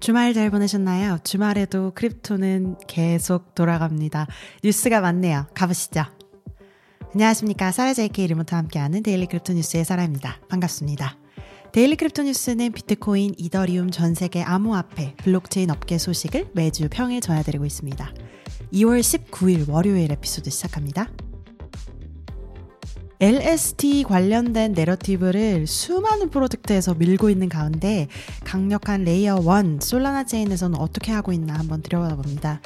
주말 잘 보내셨나요? 주말에도 crypto는 계속 돌아갑니다. 뉴스가 많네요. 가보시죠. 안녕하십니까. 사라 JK Remote와 함께하는 daily crypto 뉴스의 사라입니다. 반갑습니다. daily crypto 뉴스는 비트코인, 이더리움 전 세계 암호화폐, 블록체인 업계 소식을 매주 평일 전해드리고 있습니다. 2월 19일 월요일 에피소드 시작합니다. LST 관련된 narrative를 수많은 프로젝트에서 밀고 있는 가운데 강력한 layer 1 Solana 체인에서는 어떻게 하고 있나 한번 들여다봅니다.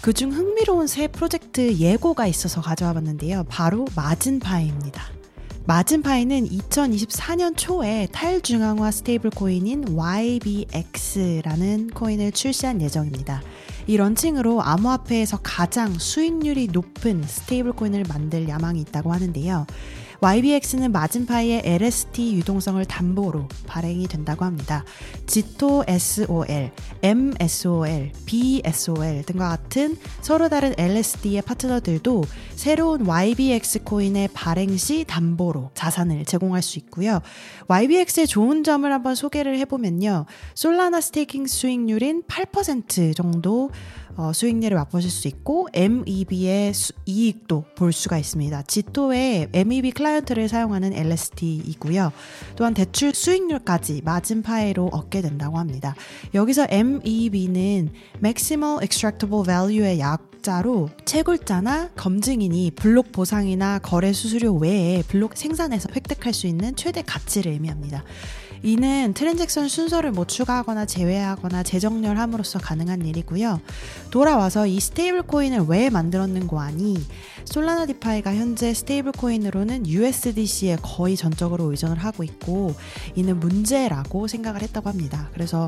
그중 흥미로운 새 프로젝트 예고가 있어서 가져와 봤는데요. 바로 MarginFi입니다. MarginFi는 2024년 초에 탈중앙화 스테이블 코인인 YBX라는 코인을 출시할 예정입니다. 이 런칭으로 암호화폐에서 가장 수익률이 높은 스테이블 코인을 만들 야망이 있다고 하는데요. YBX는 MarginFi의 LST 유동성을 담보로 발행이 된다고 합니다. 지토 SOL, MSOL, BSOL 등과 같은 서로 다른 LST의 파트너들도 새로운 YBX 코인의 발행 시 담보로 자산을 제공할 수 있고요. YBX의 좋은 점을 한번 소개를 해보면요. 솔라나 스테이킹 수익률인 8% 정도 어, 수익률을 맛보실 수 있고 MEB의 수, 이익도 볼 수가 있습니다. 지토의 MEB 클라이언트를 사용하는 LST이고요. 또한 대출 수익률까지 MarginFi로 얻게 된다고 합니다. 여기서 MEV는 Maximal Extractable Value의 약자로 채굴자나 검증인이 블록 보상이나 거래 수수료 외에 블록 생산에서 획득할 수 있는 최대 가치를 의미합니다. 이는 transaction 순서를 뭐 추가하거나 제외하거나 재정렬함으로써 가능한 일이고요. 돌아와서 이 스테이블 코인을 왜 만들었는고 하니 Solana DeFi가 현재 스테이블 코인으로는 USDC에 거의 전적으로 의존을 하고 있고 이는 문제라고 생각을 했다고 합니다. 그래서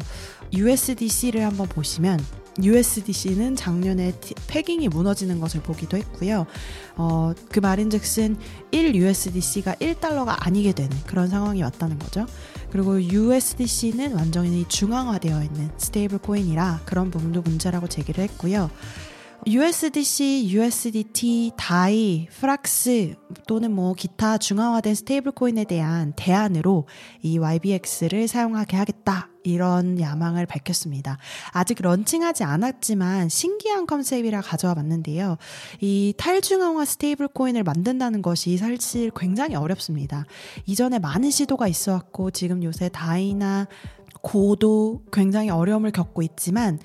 USDC를 한번 보시면 USDC는 작년에 pegging이 무너지는 것을 보기도 했고요. 어, 그 말인즉슨 1 USDC가 1달러가 아니게 되는 그런 상황이 왔다는 거죠. 그리고 USDC는 완전히 중앙화되어 있는 스테이블 코인이라 그런 부분도 문제라고 제기를 했고요. USDC, USDT, DAI, FRAX 또는 뭐 기타 중앙화된 stable coin에 대한 대안으로 이 YBX를 사용하게 하겠다. 이런 야망을 밝혔습니다. 아직 launching하지 않았지만 신기한 concept이라 가져와 봤는데요. 이 탈중앙화 stable coin을 만든다는 것이 사실 굉장히 어렵습니다. 이전에 많은 시도가 있어 왔고 지금 요새 DAI나 GHO도 굉장히 어려움을 겪고 있지만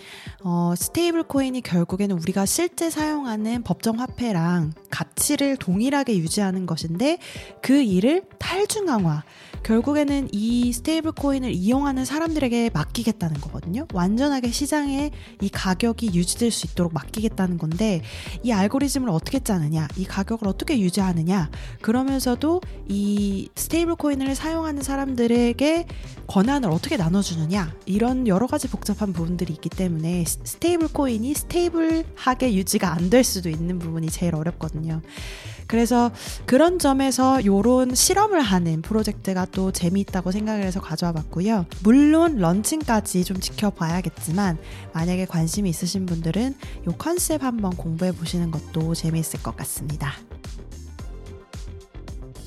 어, stable coin이 결국에는 우리가 실제 사용하는 법정 화폐랑 가치를 동일하게 유지하는 것인데 그 일을 탈중앙화 결국에는 이 stable coin을 이용하는 사람들에게 맡기겠다는 거거든요. 완전하게 시장에 이 가격이 유지될 수 있도록 맡기겠다는 건데 이 알고리즘을 어떻게 짜느냐, 이 가격을 어떻게 유지하느냐, 그러면서도 이 stable coin을 사용하는 사람들에게 권한을 어떻게 나눠 주느냐, 이런 여러 가지 복잡한 부분들이 있기 때문에 stable coin이 stable하게 유지가 안 될 수도 있는 부분이 제일 어렵거든요. 그래서 그런 점에서 요런 실험을 하는 프로젝트가 또 재미있다고 생각을 해서 가져와 봤고요. 물론 런칭까지 좀 지켜봐야겠지만 만약에 관심이 있으신 분들은 요 컨셉 한번 공부해 보시는 것도 재미있을 것 같습니다.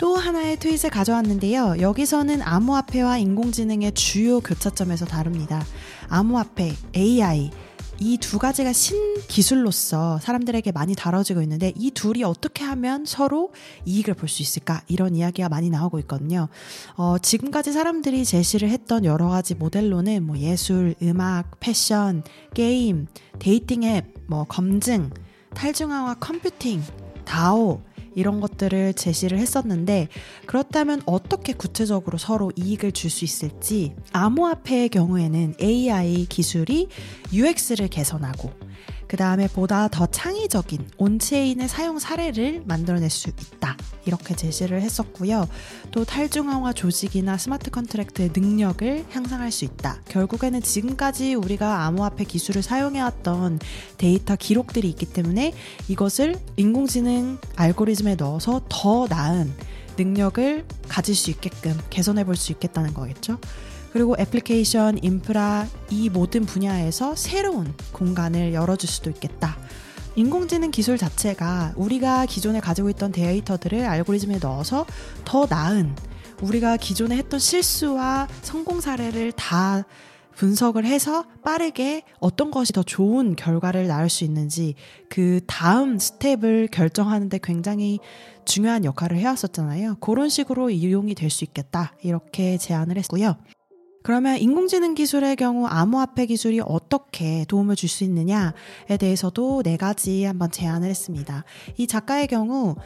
또 하나의 트윗을 가져왔는데요. 여기서는 암호화폐와 인공지능의 주요 교차점에서 다룹니다. 암호화폐, AI, 이두 가지가 신기술로서 사람들에게 많이 다뤄지고 있는데 이 둘이 어떻게 하면 서로 이익을 볼 수 있을까 이런 이야기가 많이 나오고 있거든요. 어, 지금까지 사람들이 제시를 했던 여러 가지 모델로는 뭐 예술, 음악, 패션, 게임, dating 앱, 뭐 검증, 탈중앙화 컴퓨팅, DAO 이런 것들을 제시를 했었는데 그렇다면 어떻게 구체적으로 서로 이익을 줄 수 있을지 암호화폐의 경우에는 AI 기술이 UX를 개선하고 그 다음에 보다 더 창의적인 on-chain의 사용 사례를 만들어낼 수 있다. 이렇게 제시를 했었고요. 또 탈중앙화 조직이나 smart contract의 능력을 향상할 수 있다. 결국에는 지금까지 우리가 암호화폐 기술을 사용해왔던 데이터 기록들이 있기 때문에 이것을 인공지능 알고리즘에 넣어서 더 나은 능력을 가질 수 있게끔 개선해 볼 수 있겠다는 거겠죠. 그리고 애플리케이션, 인프라 이 모든 분야에서 새로운 공간을 열어줄 수도 있겠다. 인공지능 기술 자체가 우리가 기존에 가지고 있던 데이터들을 알고리즘에 넣어서 더 나은 우리가 기존에 했던 실수와 성공 사례를 다 분석을 해서 빠르게 어떤 것이 더 좋은 결과를 낳을 수 있는지 그 다음 스텝을 결정하는데 굉장히 중요한 역할을 해왔었잖아요. 그런 식으로 이용이 될 수 있겠다. 이렇게 제안을 했고요. 그러면 인공지능 기술의 경우 암호화폐 기술이 어떻게 도움을 줄 수 있느냐에 대해서도 네 가지 한번 제안을 했습니다. 이 작가의 경우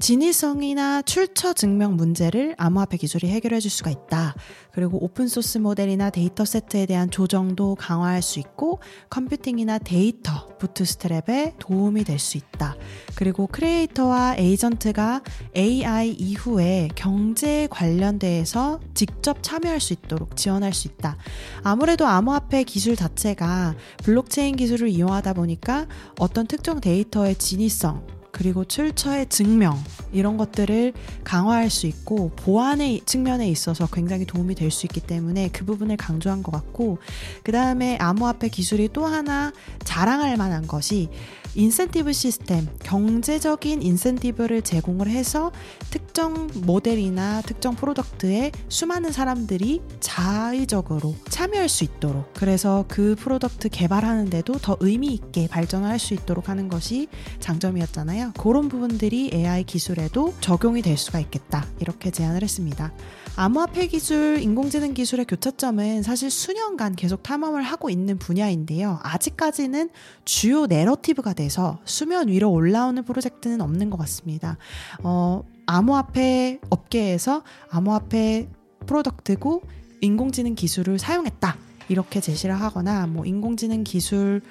진위성이나 출처 증명 문제를 암호화폐 기술이 해결해 줄 수가 있다. 그리고 open source 모델이나 데이터 세트에 대한 조정도 강화할 수 있고 컴퓨팅이나 데이터 bootstrap에 도움이 될 수 있다. 그리고 creator와 agent가 AI 이후에 경제 관련돼서 직접 참여할 수 있도록 지원할 수 있다. 아무래도 암호화폐 기술 자체가 블록체인 기술을 이용하다 보니까 어떤 특정 데이터의 진위성 그리고 출처의 증명 이런 것들을 강화할 수 있고 보안의 측면에 있어서 굉장히 도움이 될 수 있기 때문에 그 부분을 강조한 것 같고 그 다음에 암호화폐 기술이 또 하나 자랑할 만한 것이 인센티브 시스템, 경제적인 인센티브를 제공을 해서 특정 모델이나 특정 product에 수많은 사람들이 자의적으로 참여할 수 있도록 그래서 그 product 개발하는데도 더 의미 있게 발전할 수 있도록 하는 것이 장점이었잖아요. 그런 부분들이 AI 기술에도 적용이 될 수가 있겠다. 이렇게 제안을 했습니다. 암호화폐 기술, 인공지능 기술의 교차점은 사실 수년간 계속 탐험을 하고 있는 분야인데요. 아직까지는 주요 내러티브가 돼서 수면 위로 올라오는 프로젝트는 없는 것 같습니다. 어, 암호화폐 업계에서 암호화폐 프로덕트고 인공지능 기술을 사용했다. 이렇게 제시를 하거나 뭐 인공지능 기술을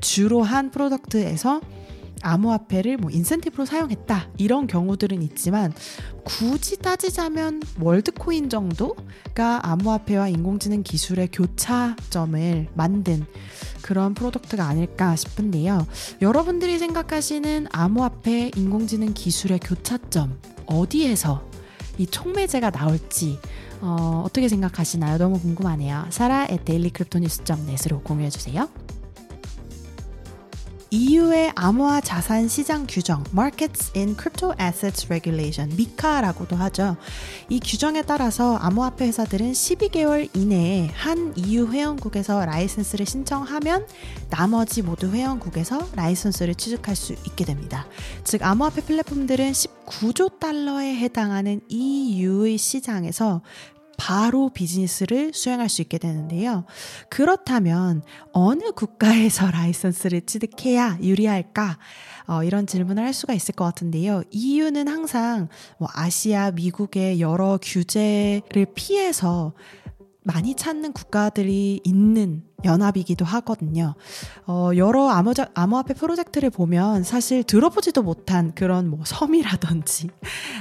주로 한 product에서 암호화폐를 뭐 인센티브로 사용했다 이런 경우들은 있지만 굳이 따지자면 월드코인 정도가 암호화폐와 인공지능 기술의 교차점을 만든 그런 product가 아닐까 싶은데요. 여러분들이 생각하시는 암호화폐 인공지능 기술의 교차점 어디에서 이 촉매제가 나올지 어, 어떻게 생각하시나요? 너무 궁금하네요. 사라 at dailycryptonews.net으로 공유해주세요. EU의 암호화 자산 시장 규정 Markets in Crypto Assets Regulation 미카라고도 하죠. 이 규정에 따라서 암호화폐 회사들은 12개월 이내에 한 EU 회원국에서 라이선스를 신청하면 나머지 모두 회원국에서 라이선스를 취득할 수 있게 됩니다. 즉 암호화폐 플랫폼들은 19조 달러에 해당하는 EU의 시장에서 바로 비즈니스를 수행할 수 있게 되는데요. 그렇다면 어느 국가에서 라이선스를 취득해야 유리할까? 어, 이런 질문을 할 수가 있을 것 같은데요. 이유는 항상 뭐 아시아, 미국의 여러 규제를 피해서 많이 찾는 국가들이 있는 연합이기도 하거든요. 어, 여러 암호, 암호화폐 프로젝트를 보면 사실 들어보지도 못한 그런 뭐 섬이라든지,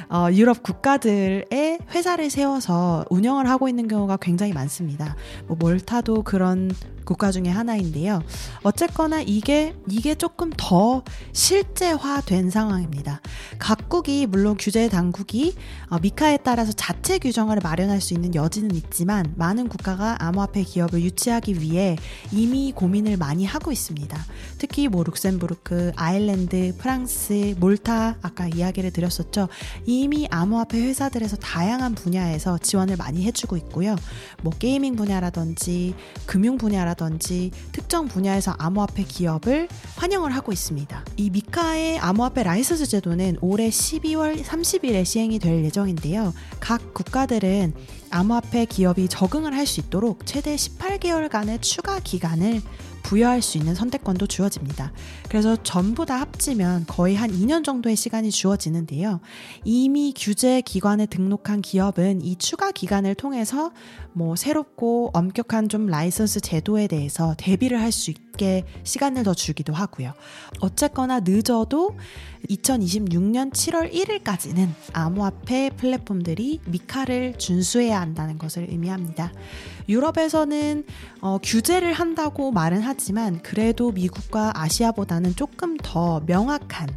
어, 유럽 국가들의 회사를 세워서 운영을 하고 있는 경우가 굉장히 많습니다. 뭐 몰타도 그런 국가 중에 하나인데요. 어쨌거나 이게 이게 조금 더 실제화된 상황입니다. 각국이 물론 규제 당국이 어, 미카에 따라서 자체 규정을 마련할 수 있는 여지는 있지만 많은 국가가 암호화폐 기업을 유치하기 위해 이미 고민을 많이 하고 있습니다. 특히 뭐 룩셈부르크, 아일랜드, 프랑스, 몰타 아까 이야기를 드렸었죠. 이미 암호화폐 회사들에서 다양한 분야에서 지원을 많이 해주고 있고요. 뭐 gaming 분야라든지 금융 분야라든지 분야라든지 특정 분야에서 암호화폐 기업을 환영을 하고 있습니다. 이 MiCA의 암호화폐 라이선스 제도는 올해 12월 30일에 시행이 될 예정인데요. 각 국가들은 암호화폐 기업이 적응을 할 수 있도록 최대 18개월간의 추가 기간을 부여할 수 있는 선택권도 주어집니다. 그래서 전부 다 합치면 거의 한 2년 정도의 시간이 주어지는데요. 이미 규제 기관에 등록한 기업은 이 추가 기간을 통해서 뭐 새롭고 엄격한 좀 라이선스 제도에 대해서 대비를 할 수 있게 시간을 더 주기도 하고요. 어쨌거나 늦어도 2026년 7월 1일까지는 암호화폐 플랫폼들이 미카를 준수해야 한다는 것을 의미합니다. 유럽에서는 어, 규제를 한다고 말은 하지만 그래도 미국과 아시아보다는 조금 더 명확한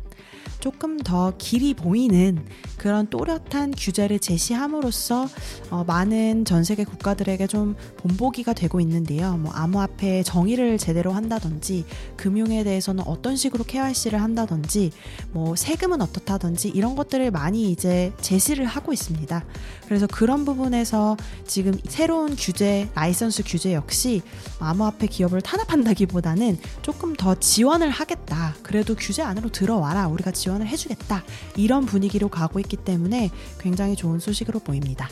조금 더 길이 보이는 그런 또렷한 규제를 제시함으로써 어, 많은 전 세계 국가들에게 좀 본보기가 되고 있는데요. 뭐 암호화폐 정의를 제대로 한다든지 금융에 대해서는 어떤 식으로 KYC를 한다든지 뭐 세금은 어떻다든지 이런 것들을 많이 이제 제시를 하고 있습니다. 그래서 그런 부분에서 지금 새로운 규제, 라이선스 규제 역시 암호화폐 기업을 탄압한다기보다는 조금 더 지원을 하겠다. 그래도 규제 안으로 들어와라. 우리가 지원을 해주겠다. 이런 분위기로 가고 있기 때문에 굉장히 좋은 소식으로 보입니다.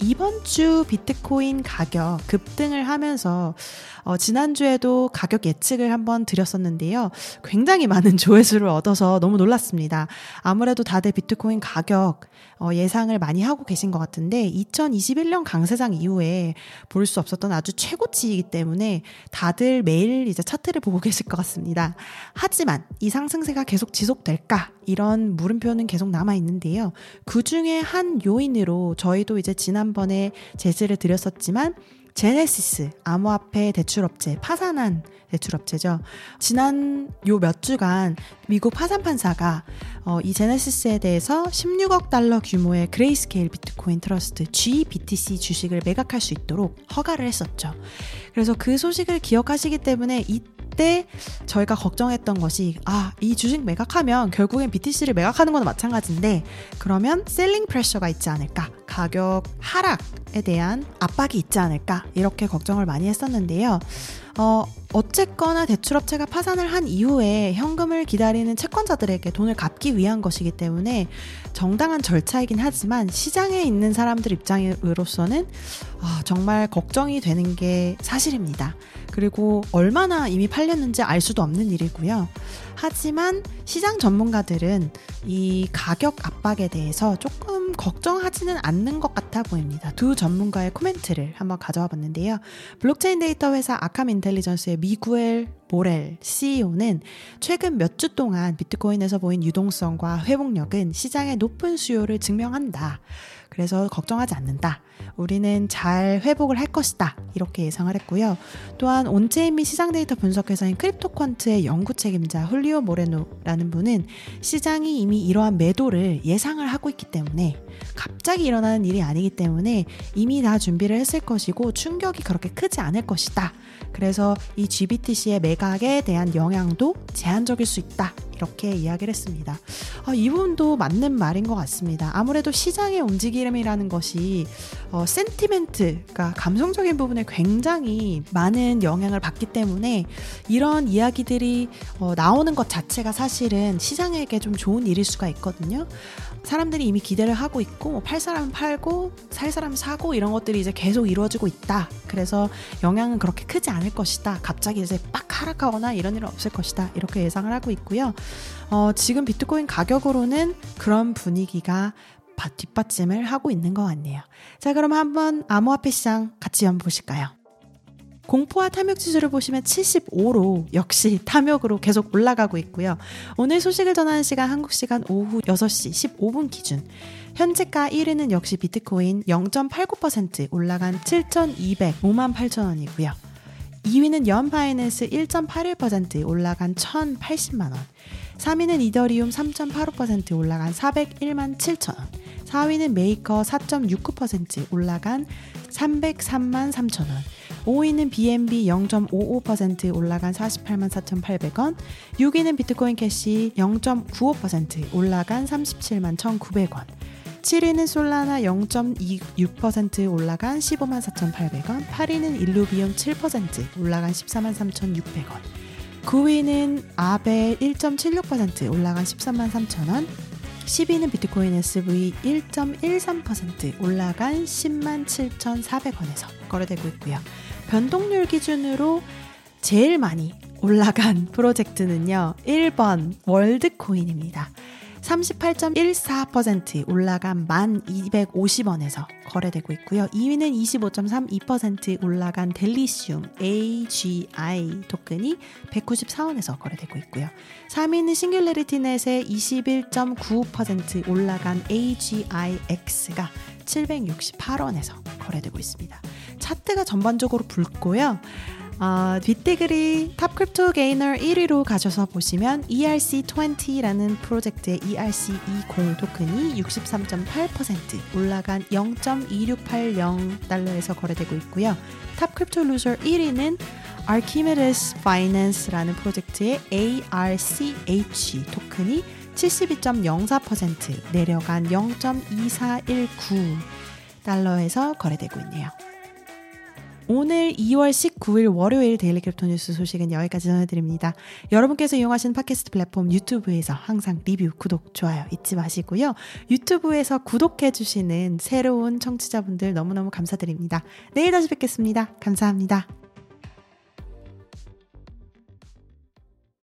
이번 주 비트코인 가격 급등을 하면서 어, 지난주에도 가격 예측을 한번 드렸었는데요. 굉장히 많은 조회수를 얻어서 너무 놀랐습니다. 아무래도 다들 비트코인 가격 어, 예상을 많이 하고 계신 것 같은데 2021년 강세장 이후에 볼 수 없었던 아주 최고치이기 때문에 다들 매일 이제 차트를 보고 계실 것 같습니다. 하지만 이 상승세가 계속 지속될까? 이런 물음표는 계속 남아 있는데요. 그 중에 한 요인으로 저희도 이제 지난번에 제시를 드렸었지만 제네시스 암호화폐 대출업체 파산한 대출업체죠. 지난 요 몇 주간 미국 파산 판사가 어, 이 제네시스에 대해서 16억 달러 규모의 그레이스케일 비트코인 트러스트 GBTC 주식을 매각할 수 있도록 허가를 했었죠. 그래서 그 소식을 기억하시기 때문에 이 그때 저희가 걱정했던 것이 아, 이 주식 매각하면 결국엔 BTC를 매각하는 거나 마찬가지인데 그러면 셀링 프레셔가 있지 않을까? 가격 하락에 대한 압박이 있지 않을까? 이렇게 걱정을 많이 했었는데요. 어, 어쨌거나 대출업체가 파산을 한 이후에 현금을 기다리는 채권자들에게 돈을 갚기 위한 것이기 때문에 정당한 절차이긴 하지만 시장에 있는 사람들 입장으로서는 아, 정말 걱정이 되는 게 사실입니다. 그리고 얼마나 이미 팔렸는지 알 수도 없는 일이고요. 하지만 시장 전문가들은 이 가격 압박에 대해서 조금 걱정하지는 않는 것 같아 보입니다. 두 전문가의 코멘트를 한번 가져와 봤는데요. 블록체인 데이터 회사 아캄 인텔리전스의 미구엘 모렐 CEO는 최근 몇 주 동안 비트코인에서 보인 유동성과 회복력은 시장의 높은 수요를 증명한다. 그래서 걱정하지 않는다. 우리는 잘 회복을 할 것이다. 이렇게 예상을 했고요. 또한 on-chain 및 시장 데이터 분석 회사인 크립토퀀트의 연구 책임자 훌리오 모레노라는 분은 시장이 이미 이러한 매도를 예상을 하고 있기 때문에 갑자기 일어나는 일이 아니기 때문에 이미 다 준비를 했을 것이고 충격이 그렇게 크지 않을 것이다. 그래서 이 GBTC의 매각에 대한 영향도 제한적일 수 있다. 이렇게 이야기를 했습니다. 아, 이 부분도 맞는 말인 것 같습니다. 아무래도 시장의 움직임이라는 것이 어, 센티멘트, 그러니까 감성적인 부분에 굉장히 많은 영향을 받기 때문에 이런 이야기들이 어, 나오는 것 자체가 사실은 시장에게 좀 좋은 일일 수가 있거든요. 사람들이 이미 기대를 하고 있고 뭐 팔 사람 팔고 살 사람 사고 이런 것들이 이제 계속 이루어지고 있다. 그래서 영향은 그렇게 크지 않을 것이다. 갑자기 이제 빡 하락하거나 이런 일은 없을 것이다. 이렇게 예상을 하고 있고요. 어, 지금 비트코인 가격으로는 그런 분위기가 뒷받침을 하고 있는 것 같네요. 자, 그럼 한번 암호화폐 시장 같이 한번 보실까요? 공포와 탐욕 지수를 보시면 75로 역시 탐욕으로 계속 올라가고 있고요. 오늘 소식을 전하는 시간 한국 시간 오후 6시 15분 기준. 현재가 1위는 역시 비트코인 0.89% 올라간 7,205만 8천 원이고요. 2위는 Yearn Finance 1.81% 올라간 1,080만 원. 3위는 이더리움 3.85% 올라간 401만 7천 원. 4위는 메이커 4.69% 올라간 303만 3천 원. 5위는 BNB 0.55% 올라간 48만 4,800원. 6위는 비트코인 캐시 0.95% 올라간 37만 1,900원. 7위는 솔라나 0.26% 올라간 15만 4,800원. 8위는 일루비움 7% 올라간 14만 3,600원. 9위는 아베 1.76% 올라간 13만 3천원, 10위는 비트코인 SV 1.13% 올라간 10만 7,400원에서 거래되고 있고요. 변동률 기준으로 제일 많이 올라간 프로젝트는요. 1번 월드코인입니다. 38.14% 올라간 1,250원에서 거래되고 있고요. 2위는 25.32% 올라간 델리시움 AGI 토큰이 194원에서 거래되고 있고요. 3위는 SingularityNET의 21.95% 올라간 AGIX가 768원에서 거래되고 있습니다. 차트가 전반적으로 붉고요. 어, 뒷대글이 top crypto gainer 1위로 가셔서 보시면 ERC20라는 프로젝트의 ERC20 토큰이 63.8% 올라간 0.2680달러에서 거래되고 있고요. top crypto loser 1위는 Archimedes Finance라는 프로젝트의 ARCH 토큰이 72.04% 내려간 0.2419 달러에서 거래되고 있네요. 오늘 2월 19일 월요일 daily crypto 뉴스 소식은 여기까지 전해드립니다. 여러분께서 이용하시는 팟캐스트 플랫폼 유튜브에서 항상 리뷰, 구독, 좋아요 잊지 마시고요. 유튜브에서 구독해주시는 새로운 청취자분들 너무너무 감사드립니다. 내일 다시 뵙겠습니다. 감사합니다.